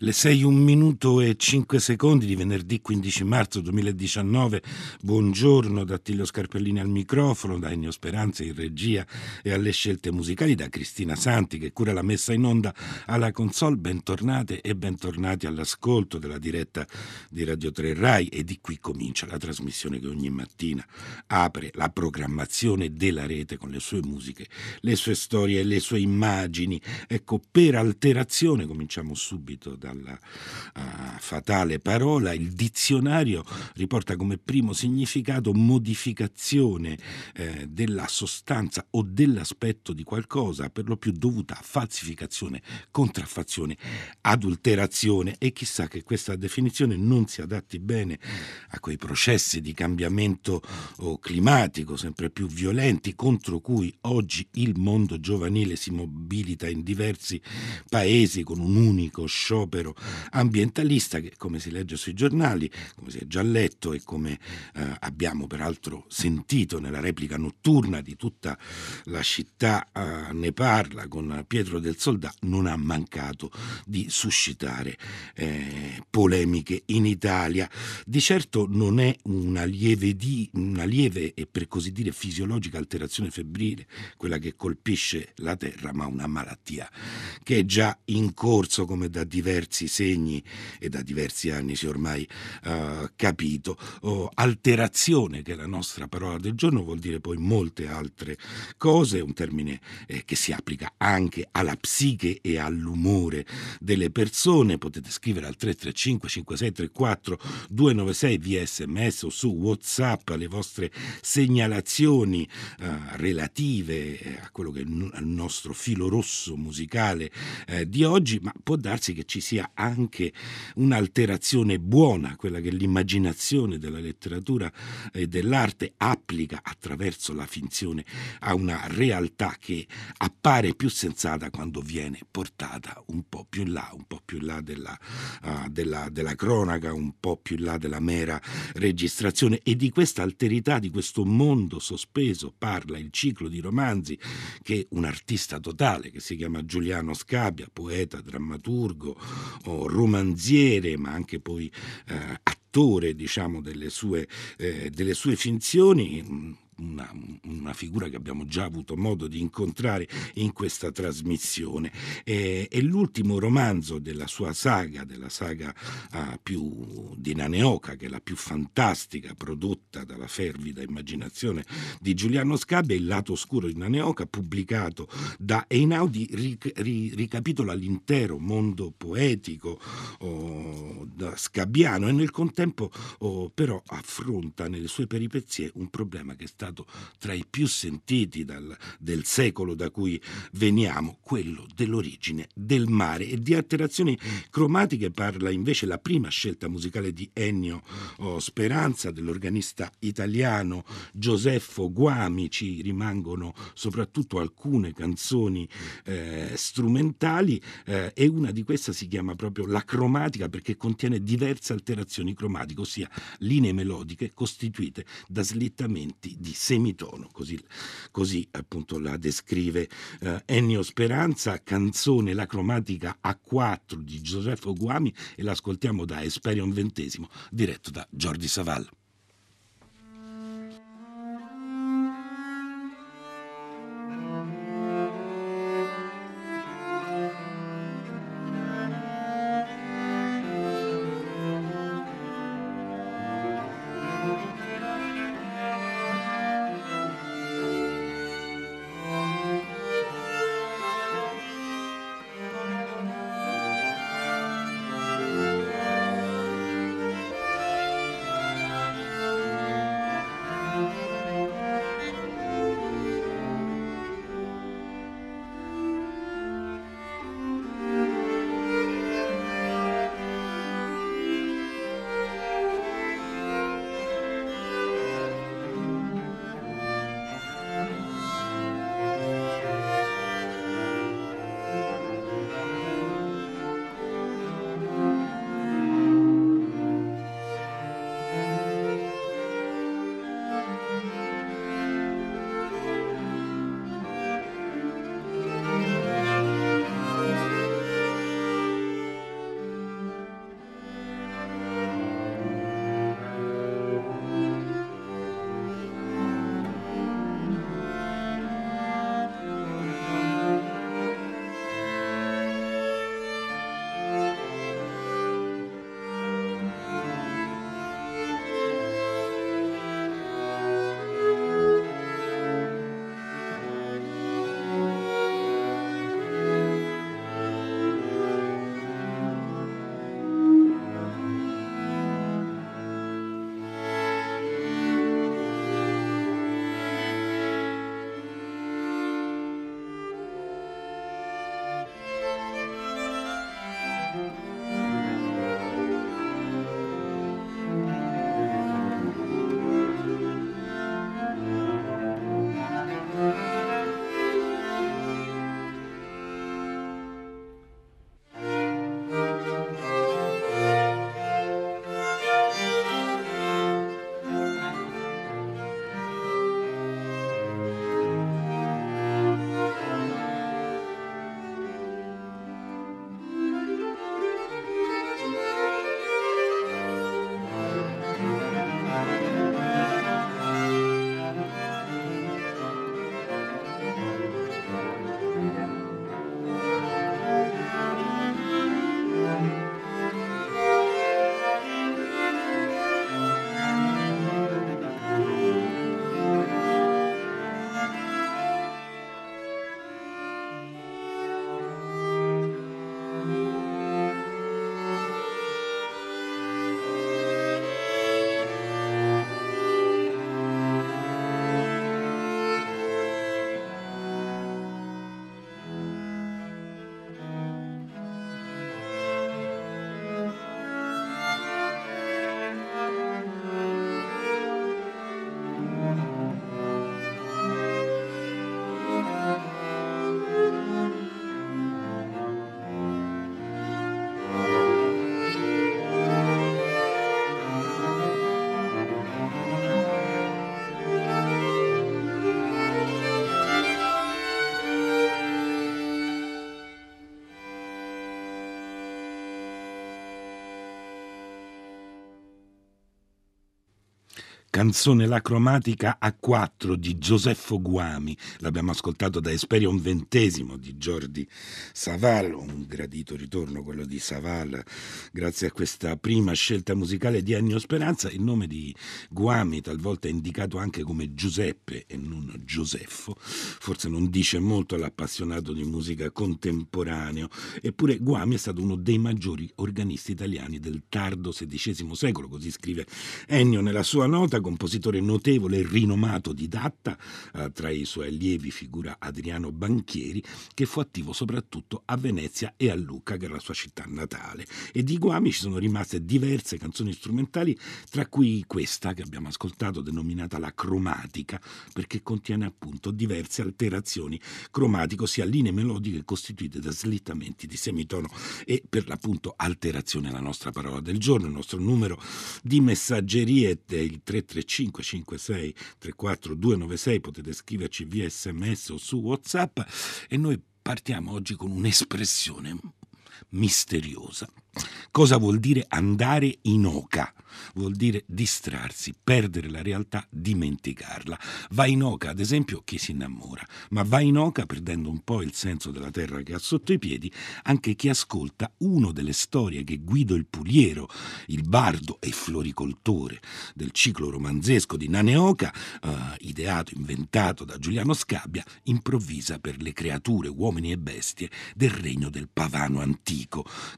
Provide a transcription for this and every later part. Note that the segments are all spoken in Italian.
Le 6, 1 minuto e 5 secondi di venerdì 15 marzo 2019. Buongiorno da Attilio Scarpellini al microfono, da Ennio Speranza in regia e alle scelte musicali, da Cristina Santi che cura la messa in onda alla console. Bentornate e bentornati all'ascolto della diretta di Radio 3 Rai e di qui comincia la trasmissione che ogni mattina apre la programmazione della rete con le sue musiche, le sue storie e le sue immagini. Ecco, per alterazione cominciamo subito da dalla uh, fatale parola, il dizionario riporta come primo significato modificazione eh, della sostanza o dell'aspetto di qualcosa, per lo più dovuta a falsificazione, contraffazione, adulterazione. E chissà che questa definizione non si adatti bene a quei processi di cambiamento oh, climatico sempre più violenti contro cui oggi il mondo giovanile si mobilita in diversi paesi con un unico sciopero sciopero ambientalista che, come si legge sui giornali, come si è già letto e come eh, abbiamo peraltro sentito nella replica notturna di tutta la città eh, ne parla con Pietro del Soldà, non ha mancato di suscitare eh, polemiche in Italia. Di certo non è una lieve, di, una lieve e per così dire fisiologica alterazione febbrile quella che colpisce la Terra, ma una malattia che è già in corso come da diversi diversi segni e da diversi anni si è ormai uh, capito. Oh, alterazione, che è la nostra parola del giorno, vuol dire poi molte altre cose, un termine eh, che si applica anche alla psiche e all'umore delle persone. Potete scrivere al 335 5634 296 via sms o su whatsapp le vostre segnalazioni uh, relative eh, a quello che è il nostro filo rosso musicale eh, di oggi, ma può darsi che ci sia sia anche un'alterazione buona, quella che l'immaginazione della letteratura e dell'arte applica attraverso la finzione a una realtà che appare più sensata quando viene portata un po' più in là, un po' più in là della, uh, della, della cronaca, un po' più in là della mera registrazione. E di questa alterità, di questo mondo sospeso parla il ciclo di romanzi che un artista totale che si chiama Giuliano Scabbia, poeta, drammaturgo, romanziere, ma anche poi eh, attore diciamo, delle, sue, eh, delle sue finzioni una, una, figura che abbiamo già avuto modo di incontrare in questa trasmissione. E, è l'ultimo romanzo della sua saga, della saga uh, più di Naneoca, che è la più fantastica prodotta dalla fervida immaginazione di Giuliano Scabbia, Il lato oscuro di Naneoca, pubblicato da Einaudi, ric- ri- ricapitola l'intero mondo poetico oh, da scabbiano e nel contempo oh, però affronta nelle sue peripezie un problema che sta stato tra i più sentiti dal, del secolo da cui veniamo, quello dell'origine del mare. E di alterazioni cromatiche parla invece la prima scelta musicale di Ennio oh, Speranza, dell'organista italiano Gioseffo Guami, ci rimangono soprattutto alcune canzoni eh, strumentali eh, e una di queste si chiama proprio La cromatica perché contiene diverse alterazioni cromatiche, ossia linee melodiche costituite da slittamenti di semitono, così, così appunto la descrive eh, Ennio Speranza, canzone La cromatica A4 di Giuseppe Guami e l'ascoltiamo da Esperion XX, diretto da Jordi Savall. Canzone La cromatica a 4 di Gioseffo Guami, l'abbiamo ascoltato da Esperion XX di Jordi Saval, un gradito ritorno quello di Saval, grazie a questa prima scelta musicale di Ennio Speranza, il nome di Guami talvolta è indicato anche come Giuseppe e non Gioseffo, forse non dice molto all'appassionato di musica contemporaneo, eppure Guami è stato uno dei maggiori organisti italiani del tardo XVI secolo, così scrive Ennio nella sua nota compositore notevole e rinomato didatta, eh, tra i suoi allievi figura Adriano Banchieri, che fu attivo soprattutto a Venezia e a Lucca, che era la sua città natale. E di Guami ci sono rimaste diverse canzoni strumentali, tra cui questa che abbiamo ascoltato, denominata la cromatica, perché contiene appunto diverse alterazioni cromatiche, ossia linee melodiche costituite da slittamenti di semitono e per l'appunto alterazione alla nostra parola del giorno. Il nostro numero di messaggerie è il 333 335 56 34 296 potete scriverci via sms o su whatsapp e noi partiamo oggi con un'espressione misteriosa. Cosa vuol dire andare in oca? Vuol dire distrarsi, perdere la realtà, dimenticarla. Va in oca, ad esempio, chi si innamora, ma va in oca perdendo un po' il senso della terra che ha sotto i piedi anche chi ascolta una delle storie che Guido il Puliero, il bardo e floricoltore del ciclo romanzesco di Naneoca, eh, ideato, inventato da Giuliano Scabbia, improvvisa per le creature, uomini e bestie del regno del pavano antico,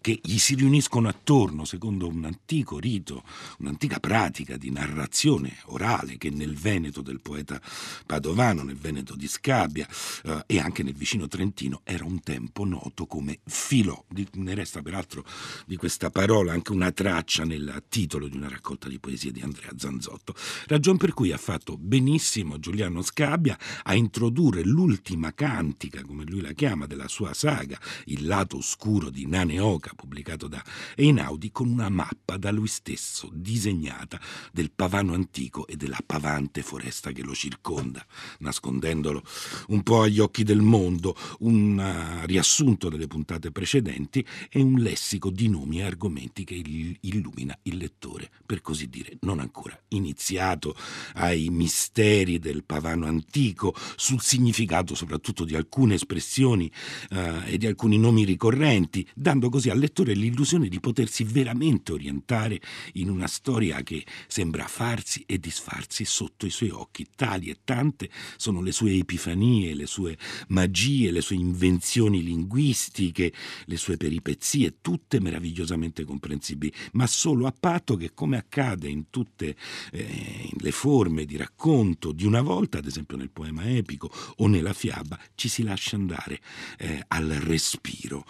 che gli si riuniscono attorno secondo un antico rito, un'antica pratica di narrazione orale che nel Veneto del poeta padovano, nel Veneto di Scabbia eh, e anche nel vicino Trentino era un tempo noto come filò. Ne resta peraltro di questa parola anche una traccia nel titolo di una raccolta di poesie di Andrea Zanzotto. Ragion per cui ha fatto benissimo Giuliano Scabbia a introdurre l'ultima cantica, come lui la chiama, della sua saga, Il lato oscuro di Naneoca, pubblicato da Einaudi, con una mappa da lui stesso disegnata del pavano antico e della pavante foresta che lo circonda, nascondendolo un po' agli occhi del mondo, un uh, riassunto delle puntate precedenti e un lessico di nomi e argomenti che illumina il lettore, per così dire, non ancora iniziato ai misteri del pavano antico, sul significato soprattutto di alcune espressioni uh, e di alcuni nomi ricorrenti, dando così al lettore l'illusione di potersi veramente orientare in una storia che sembra farsi e disfarsi sotto i suoi occhi. Tali e tante sono le sue epifanie, le sue magie, le sue invenzioni linguistiche, le sue peripezie, tutte meravigliosamente comprensibili, ma solo a patto che, come accade in tutte eh, le forme di racconto di una volta, ad esempio nel poema epico o nella fiaba, ci si lascia andare eh, al respiro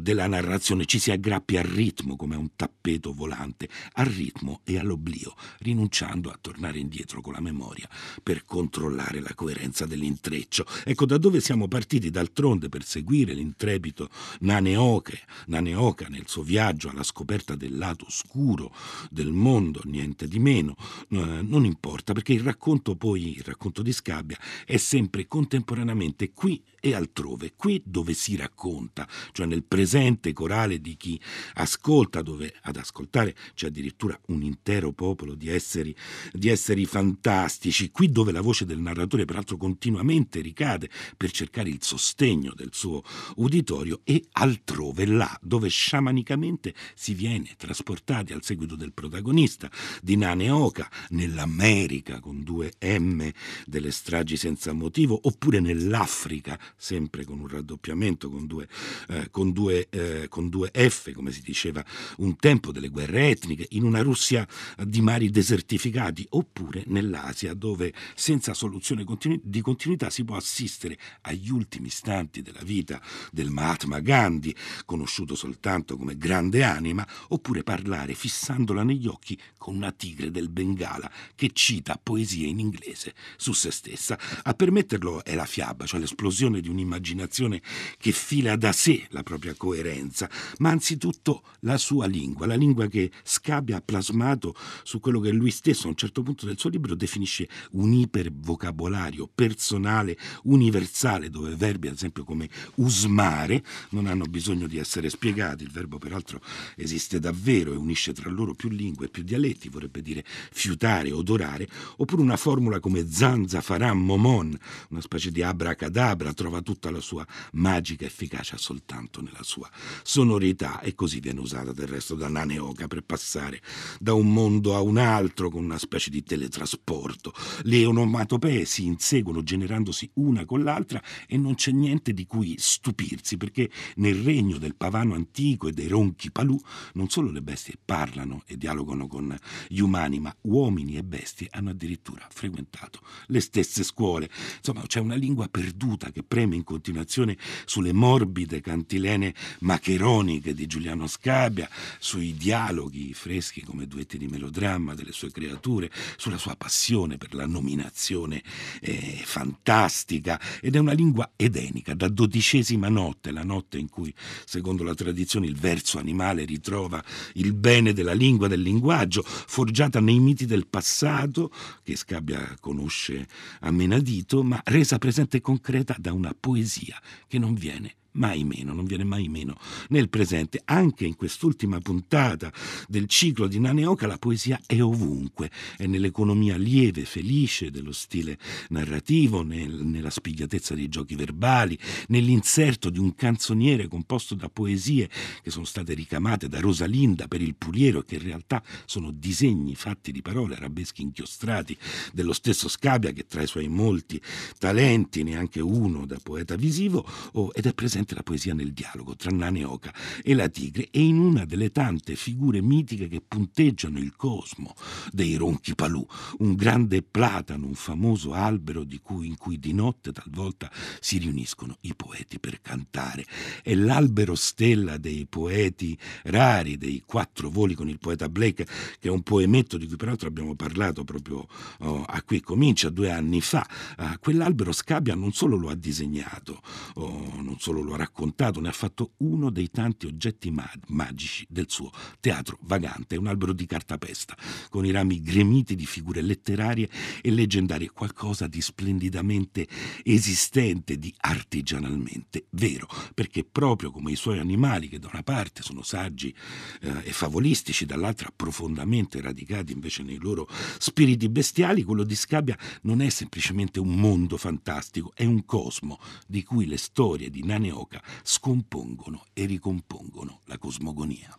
della narrazione, ci si aggrappi al ritmo come a un tappeto volante, al ritmo e all'oblio, rinunciando a tornare indietro con la memoria per controllare la coerenza dell'intreccio. Ecco da dove siamo partiti d'altronde per seguire l'intrepido Naneoke, Naneoka nel suo viaggio alla scoperta del lato oscuro del mondo, niente di meno, eh, non importa perché il racconto poi, il racconto di Scabbia, è sempre contemporaneamente qui e altrove, qui dove si racconta, cioè nel presente corale di chi ascolta, dove ad ascoltare c'è addirittura un intero popolo di esseri, di esseri fantastici, qui dove la voce del narratore peraltro continuamente ricade per cercare il sostegno del suo uditorio e altrove, là dove sciamanicamente si viene trasportati al seguito del protagonista di Nane Oka, nell'America con due M delle stragi senza motivo, oppure nell'Africa, sempre con un raddoppiamento, con due, eh, con due, eh, con due F, come si diceva un tempo, delle guerre etniche, in una Russia di mari desertificati, oppure nell'Asia, dove senza soluzione continu- di continuità si può assistere agli ultimi istanti della vita del Mahatma Gandhi, conosciuto soltanto come grande anima, oppure parlare fissandola negli occhi con una tigre del Bengala che cita poesie in inglese su se stessa. A permetterlo è la fiaba, cioè l'esplosione di un'immaginazione che fila da sé la propria coerenza, ma anzitutto la sua lingua, la lingua che Scabbia ha plasmato su quello che lui stesso a un certo punto del suo libro definisce un ipervocabolario personale, universale, dove verbi ad esempio come usmare non hanno bisogno di essere spiegati, il verbo peraltro esiste davvero e unisce tra loro più lingue, più dialetti, vorrebbe dire fiutare, odorare, oppure una formula come zanza, faram, momon, una specie di abracadabra, trova tutta la sua magica efficacia soltanto nella sua sonorità e così viene usata del resto da Nane Oka per passare da un mondo a un altro con una specie di teletrasporto. Le onomatopee si inseguono generandosi una con l'altra e non c'è niente di cui stupirsi perché nel regno del pavano antico e dei ronchi palù non solo le bestie parlano e dialogano con gli umani, ma uomini e bestie hanno addirittura frequentato le stesse scuole. Insomma, c'è una lingua perduta che preme in continuazione sulle morbide cantilene macheroniche di Giuliano Scabbia, sui dialoghi freschi come duetti di melodramma delle sue creature, sulla sua passione per la nominazione eh, fantastica. Ed è una lingua edenica, da dodicesima notte, la notte in cui, secondo la tradizione, il verso animale ritrova il bene della lingua, del linguaggio, forgiata nei miti del passato, che Scabbia conosce a menadito, ma resa presente e concreta da una poesia che non viene mai meno, non viene mai meno nel presente. Anche in quest'ultima puntata del ciclo di Naneoka la poesia è ovunque, è nell'economia lieve, felice dello stile narrativo, nel, nella spigliatezza dei giochi verbali, nell'inserto di un canzoniere composto da poesie che sono state ricamate da Rosalinda per il Puliero e che in realtà sono disegni fatti di parole, arabeschi inchiostrati dello stesso Scabia che tra i suoi molti talenti, neanche uno da poeta visivo, oh, ed è presente presente la poesia nel dialogo tra Nane Oca e la tigre e in una delle tante figure mitiche che punteggiano il cosmo dei ronchi palù, un grande platano, un famoso albero cui, in cui di notte talvolta si riuniscono i poeti per cantare. È l'albero stella dei poeti rari, dei quattro voli con il poeta Blake, che è un poemetto di cui peraltro abbiamo parlato proprio oh, a qui comincia due anni fa. Uh, quell'albero Scabbia non solo lo ha disegnato, oh, non solo lo ha raccontato, ne ha fatto uno dei tanti oggetti magici del suo teatro vagante, un albero di cartapesta, con i rami gremiti di figure letterarie e leggendarie, qualcosa di splendidamente esistente, di artigianalmente vero, perché proprio come i suoi animali, che da una parte sono saggi eh, e favolistici, dall'altra profondamente radicati invece nei loro spiriti bestiali, quello di Scabbia non è semplicemente un mondo fantastico, è un cosmo di cui le storie di Nane Oca scompongono e ricompongono la cosmogonia.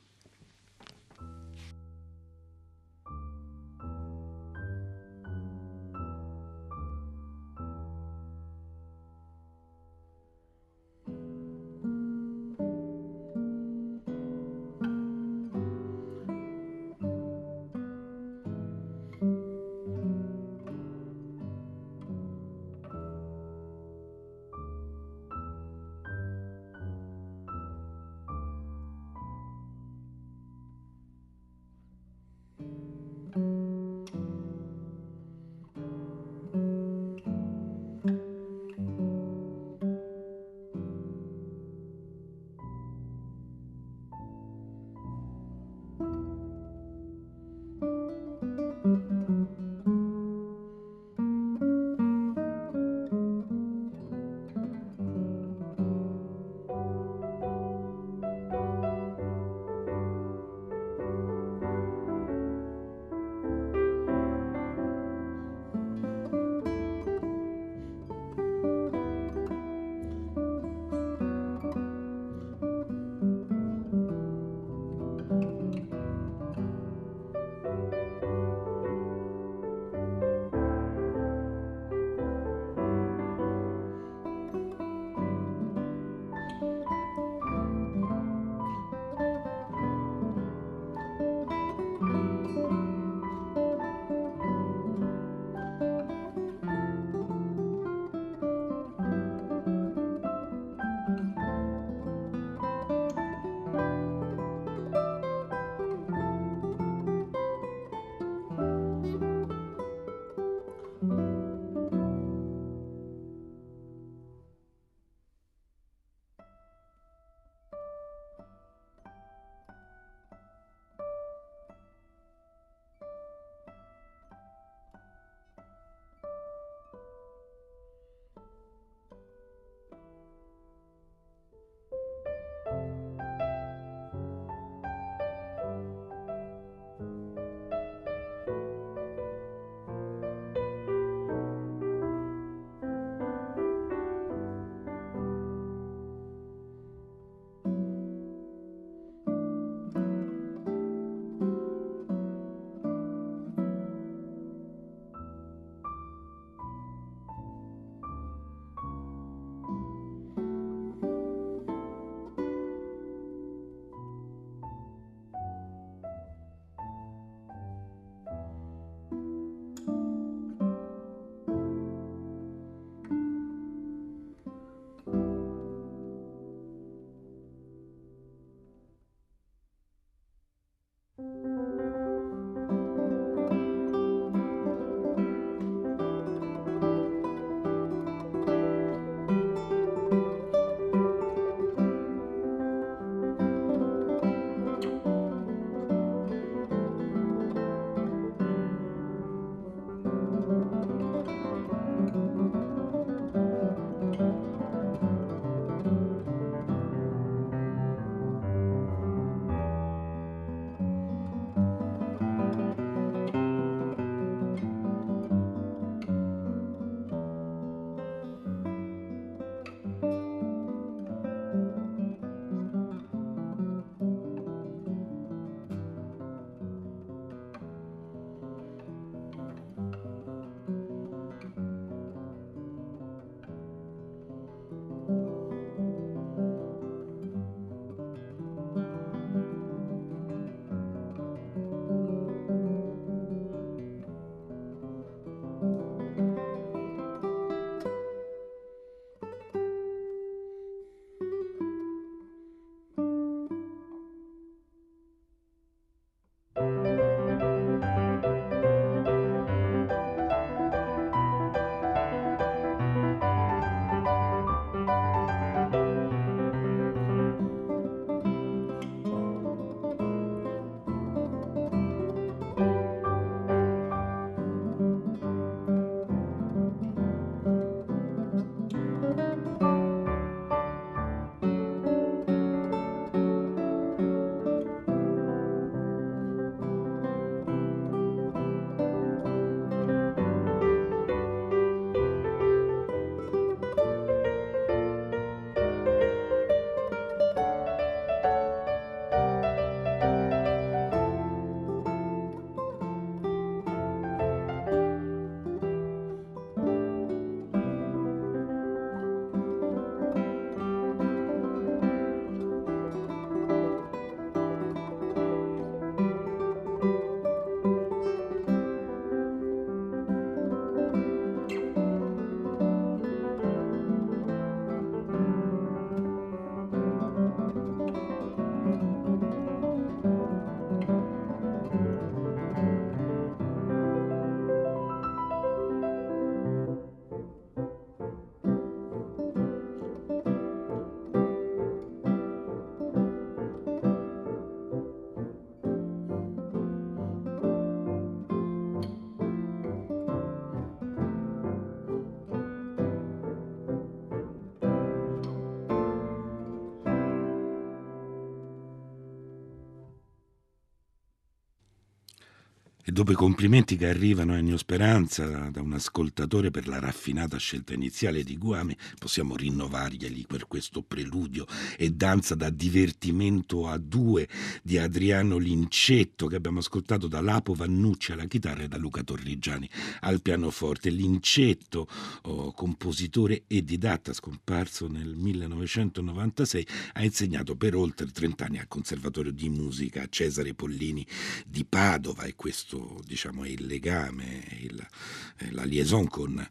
Dopo i complimenti che arrivano a Ennio Speranza da un ascoltatore per la raffinata scelta iniziale di Guami, possiamo rinnovarglieli per questo preludio e danza da divertimento a due di Adriano Lincetto che abbiamo ascoltato da Lapo Vannucci alla chitarra e da Luca Torrigiani al pianoforte. Lincetto, oh, compositore e didatta scomparso nel 1996, ha insegnato per oltre 30 anni al Conservatorio di Musica Cesare Pollini di Padova e questo diciamo, è il legame, il, la liaison con,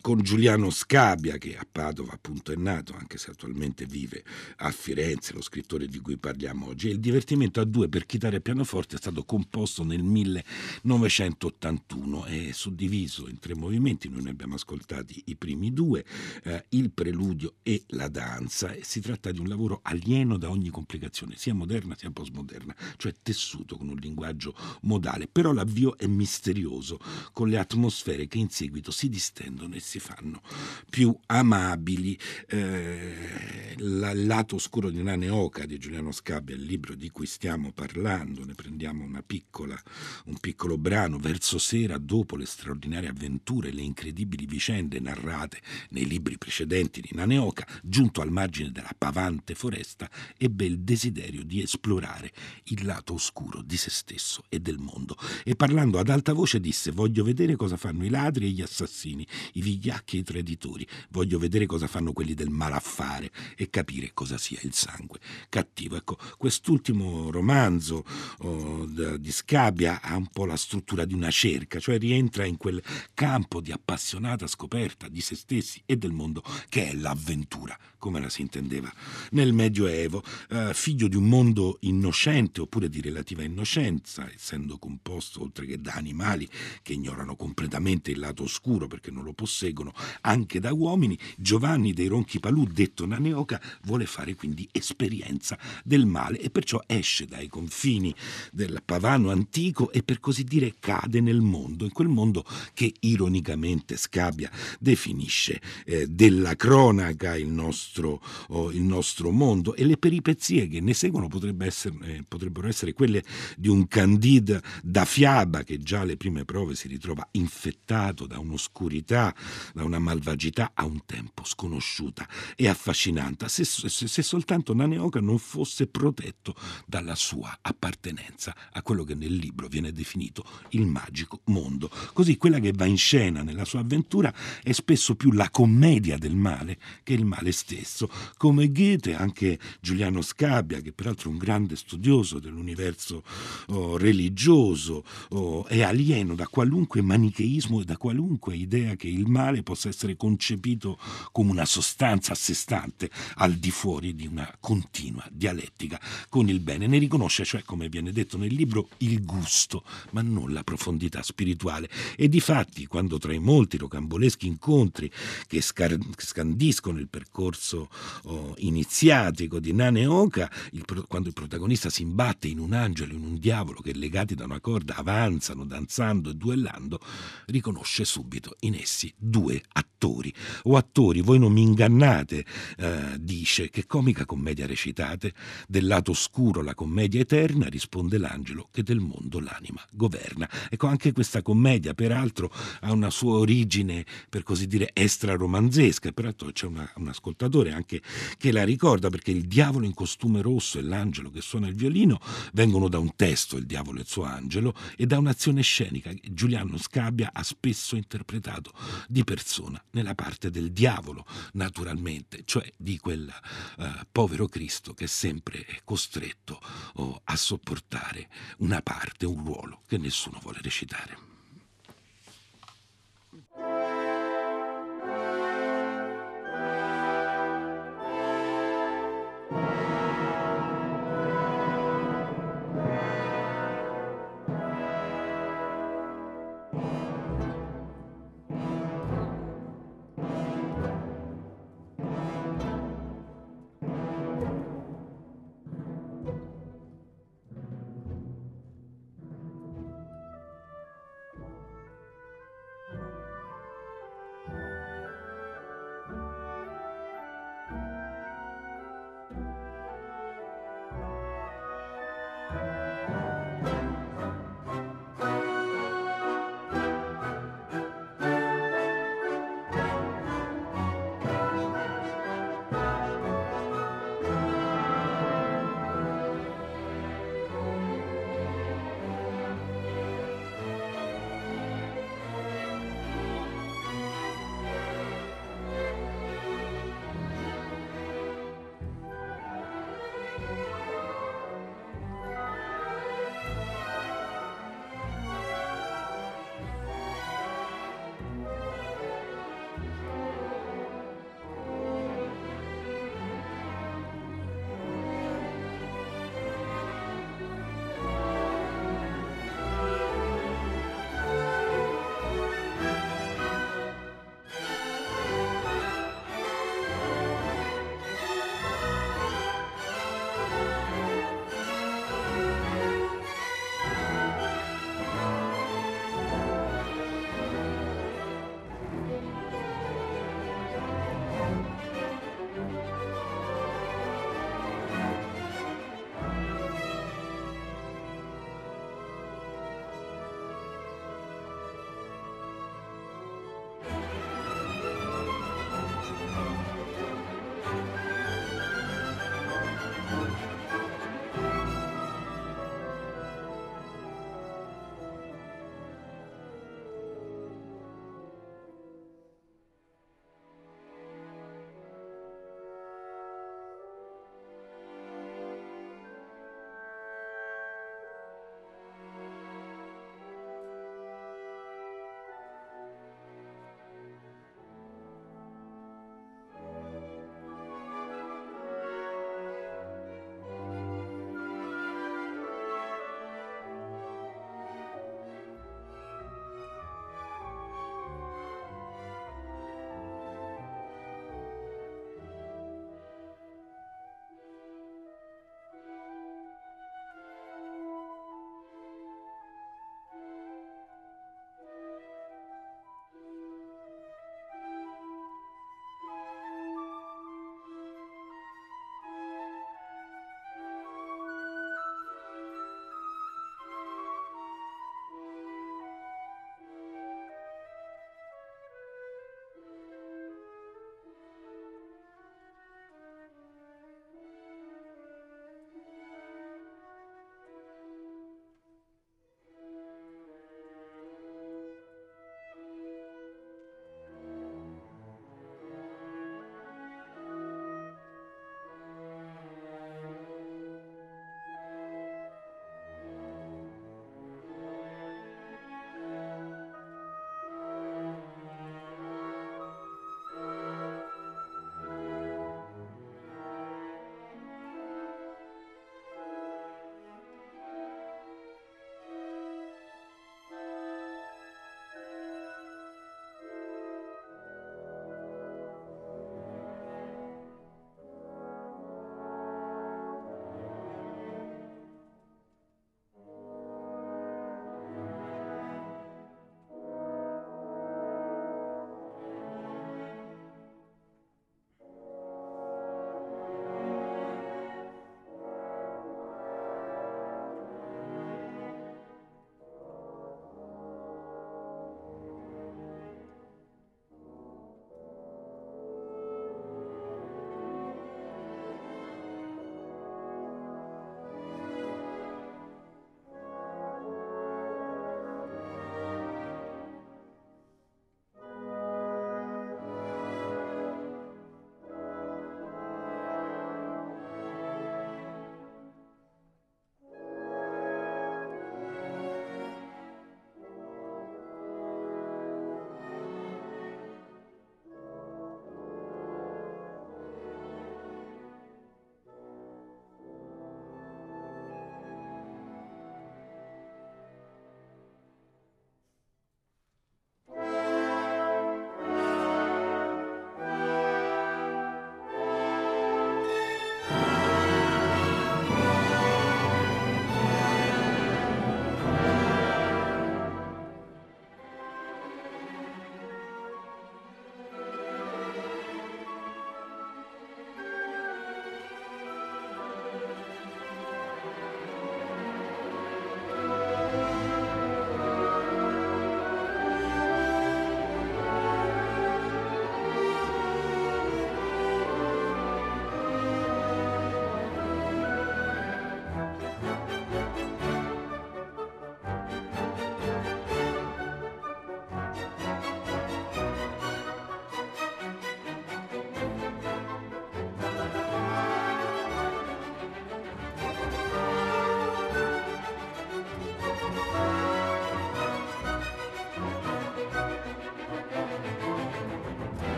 con, Giuliano Scabia che a Padova appunto è nato, anche se attualmente vive a Firenze, lo scrittore di cui parliamo oggi. E il divertimento a due per chitarra e pianoforte è stato composto nel 1981, è suddiviso in tre movimenti, noi ne abbiamo ascoltati i primi due, eh, il preludio e la danza. E si tratta di un lavoro alieno da ogni complicazione, sia moderna sia postmoderna, cioè tessuto con un linguaggio modale, però la l'avvio è misterioso, con le atmosfere che in seguito si distendono e si fanno più amabili. Eh, lato oscuro di Nane Oca di Giuliano Scabbia, il libro di cui stiamo parlando, ne prendiamo una piccola, un piccolo brano, verso sera, dopo le straordinarie avventure, le incredibili vicende narrate nei libri precedenti di Nane Oca, giunto al margine della pavante foresta, ebbe il desiderio di esplorare il lato oscuro di se stesso e del mondo e parlando ad alta voce disse voglio vedere cosa fanno i ladri e gli assassini, i vigliacchi e i traditori, voglio vedere cosa fanno quelli del malaffare e capire cosa sia il sangue cattivo. Ecco, quest'ultimo romanzo oh, di Scabia ha un po' la struttura di una cerca, cioè rientra in quel campo di appassionata scoperta di se stessi e del mondo che è l'avventura, come la si intendeva nel Medioevo, eh, figlio di un mondo innocente oppure di relativa innocenza, essendo composto oltre che da animali che ignorano completamente il lato oscuro perché non lo posseggono, anche da uomini, Giovanni dei Ronchi Palù, detto Naneoca, vuole fare quindi esperienza del male e perciò esce dai confini del pavano antico e per così dire cade nel mondo, in quel mondo che ironicamente Scabia definisce eh, della cronaca il nostro, oh, il nostro, mondo. E le peripezie che ne seguono potrebbe essere, eh, potrebbero essere quelle di un Candide da fiamme Fiaba, che già alle prime prove si ritrova infettato da un'oscurità, da una malvagità a un tempo sconosciuta e affascinante, se, se, se soltanto Naneoka non fosse protetto dalla sua appartenenza a quello che nel libro viene definito il magico mondo. Così quella che va in scena nella sua avventura è spesso più la commedia del male che il male stesso, come Goethe, anche Giuliano Scabbia, che peraltro è un grande studioso dell'universo oh, religioso, oh, è alieno da qualunque manicheismo e da qualunque idea che il male possa essere concepito come una sostanza a sé stante al di fuori di una continua dialettica con il bene. Ne riconosce, cioè, come viene detto nel libro, il gusto, ma non la profondità spirituale. E di fatti, quando tra i molti rocamboleschi incontri che scar- scandiscono il percorso oh, iniziatico di Nane Oca, il pro- quando il protagonista si imbatte in un angelo, in un diavolo che legati da una corda avanzano danzando e duellando, riconosce subito in essi due attori. O attori, voi non mi ingannate, eh, dice, che comica commedia recitate, del lato oscuro la commedia eterna, risponde l'angelo che del mondo l'anima governa. Ecco, anche questa commedia, peraltro, ha una sua origine, per così dire, extra-romanzesca, peraltro c'è una, un ascoltatore anche che la ricorda, perché il diavolo in costume rosso e l'angelo che suona il violino vengono da un testo, il diavolo e il suo angelo, e e da un'azione scenica che Giuliano Scabbia ha spesso interpretato di persona nella parte del diavolo, naturalmente, cioè di quel eh, povero Cristo che è sempre costretto oh, a sopportare una parte, un ruolo che nessuno vuole recitare.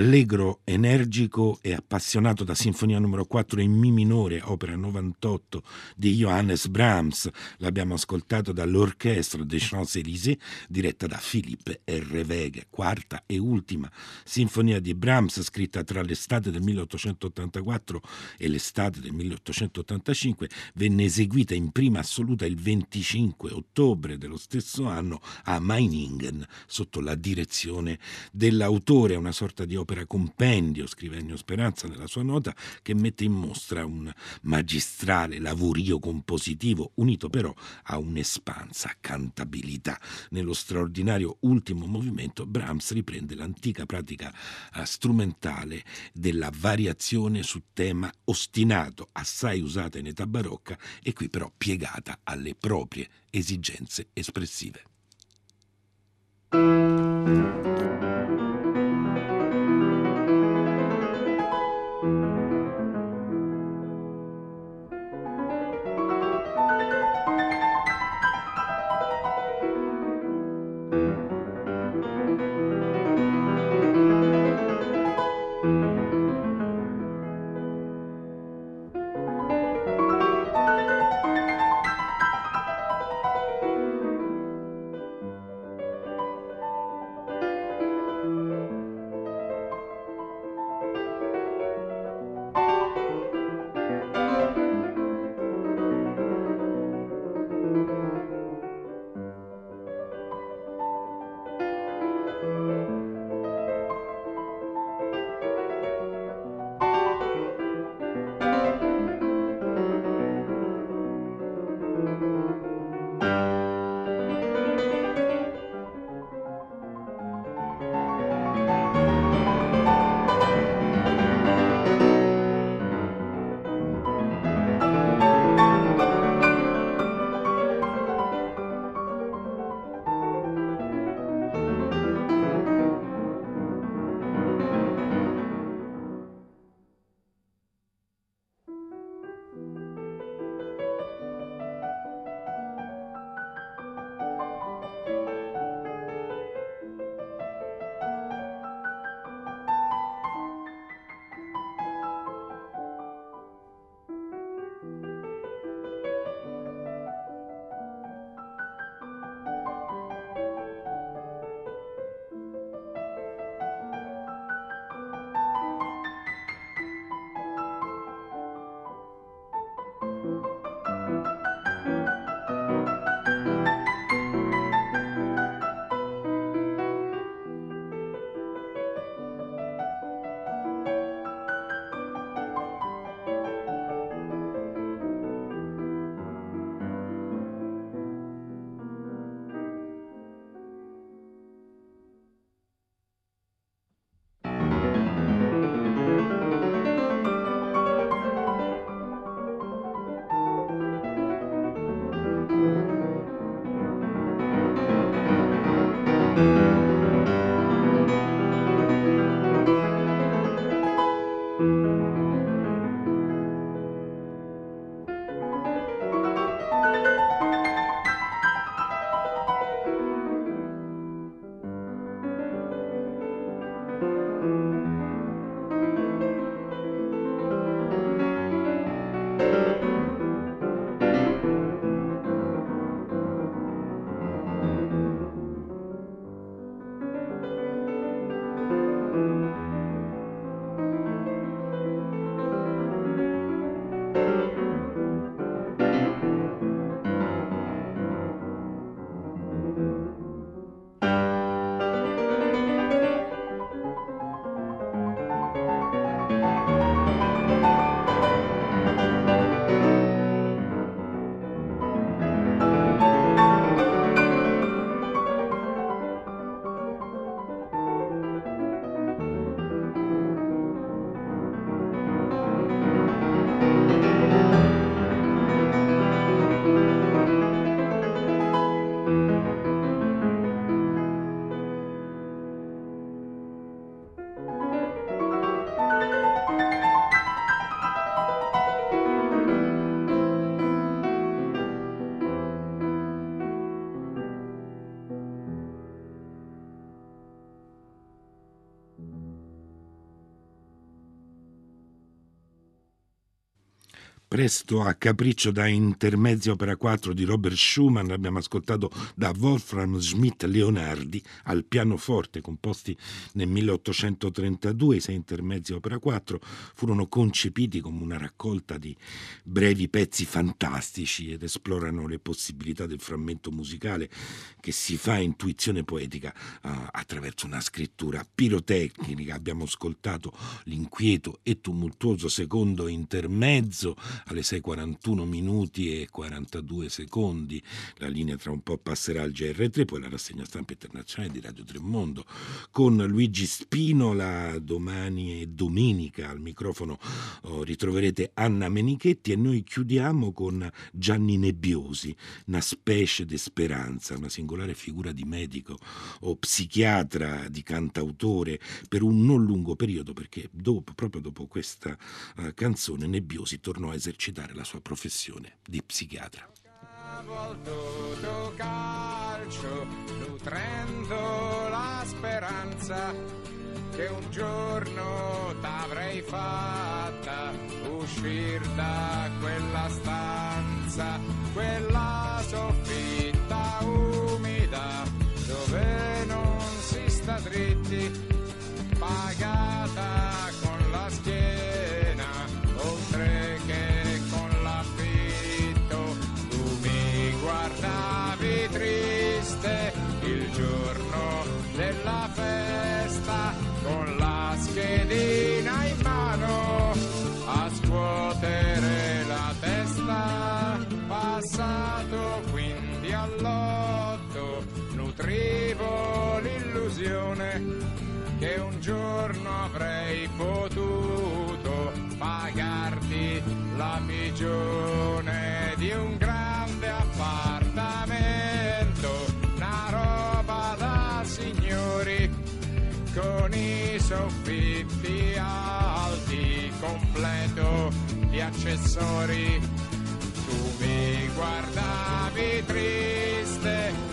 Allegro, energico e appassionato da Sinfonia numero 4 in Mi minore, opera 98 di Johannes Brahms. L'abbiamo ascoltato dall'Orchestre des Champs-Élysées, diretta da Philippe R. Wege, quarta e ultima sinfonia di Brahms, scritta tra l'estate del 1884 e l'estate del 1885, venne eseguita in prima assoluta il 25 ottobre dello stesso anno a Meiningen, sotto la direzione dell'autore, una sorta di opera compendio, scrive Ennio Speranza nella sua nota, che mette in mostra un magistrale lavorio compositivo unito però a un'espansa cantabilità. Nello straordinario ultimo movimento Brahms riprende l'antica pratica strumentale della variazione su tema ostinato, assai usata in età barocca e qui però piegata alle proprie esigenze espressive. Presto a capriccio da intermezzo opera 4 di Robert Schumann abbiamo ascoltato da Wolfram Schmidt Leonardi al pianoforte composti nel 1832. I sei intermezzi opera 4 furono concepiti come una raccolta di brevi pezzi fantastici ed esplorano le possibilità del frammento musicale che si fa intuizione poetica uh, attraverso una scrittura pirotecnica. Abbiamo ascoltato l'inquieto e tumultuoso secondo intermezzo alle 6.41 minuti e 42 secondi. La linea tra un po' passerà al GR3, poi la rassegna stampa internazionale di Radio Tremondo con Luigi Spinola domani e domenica al microfono oh, ritroverete Anna Menichetti e noi chiudiamo con Gianni Nebbiosi, una specie di speranza, una singolare figura di medico o psichiatra, di cantautore per un non lungo periodo perché dopo, proprio dopo questa uh, canzone Nebbiosi tornò a esercitare la sua professione di psichiatra. calcio, nutrendo la speranza che un giorno t'avrei fatta uscire da quella stanza, quella soffitta giorno avrei potuto pagarti la pigione di un grande appartamento, una roba da signori con i soffitti alti, completo di accessori. Tu mi guardavi triste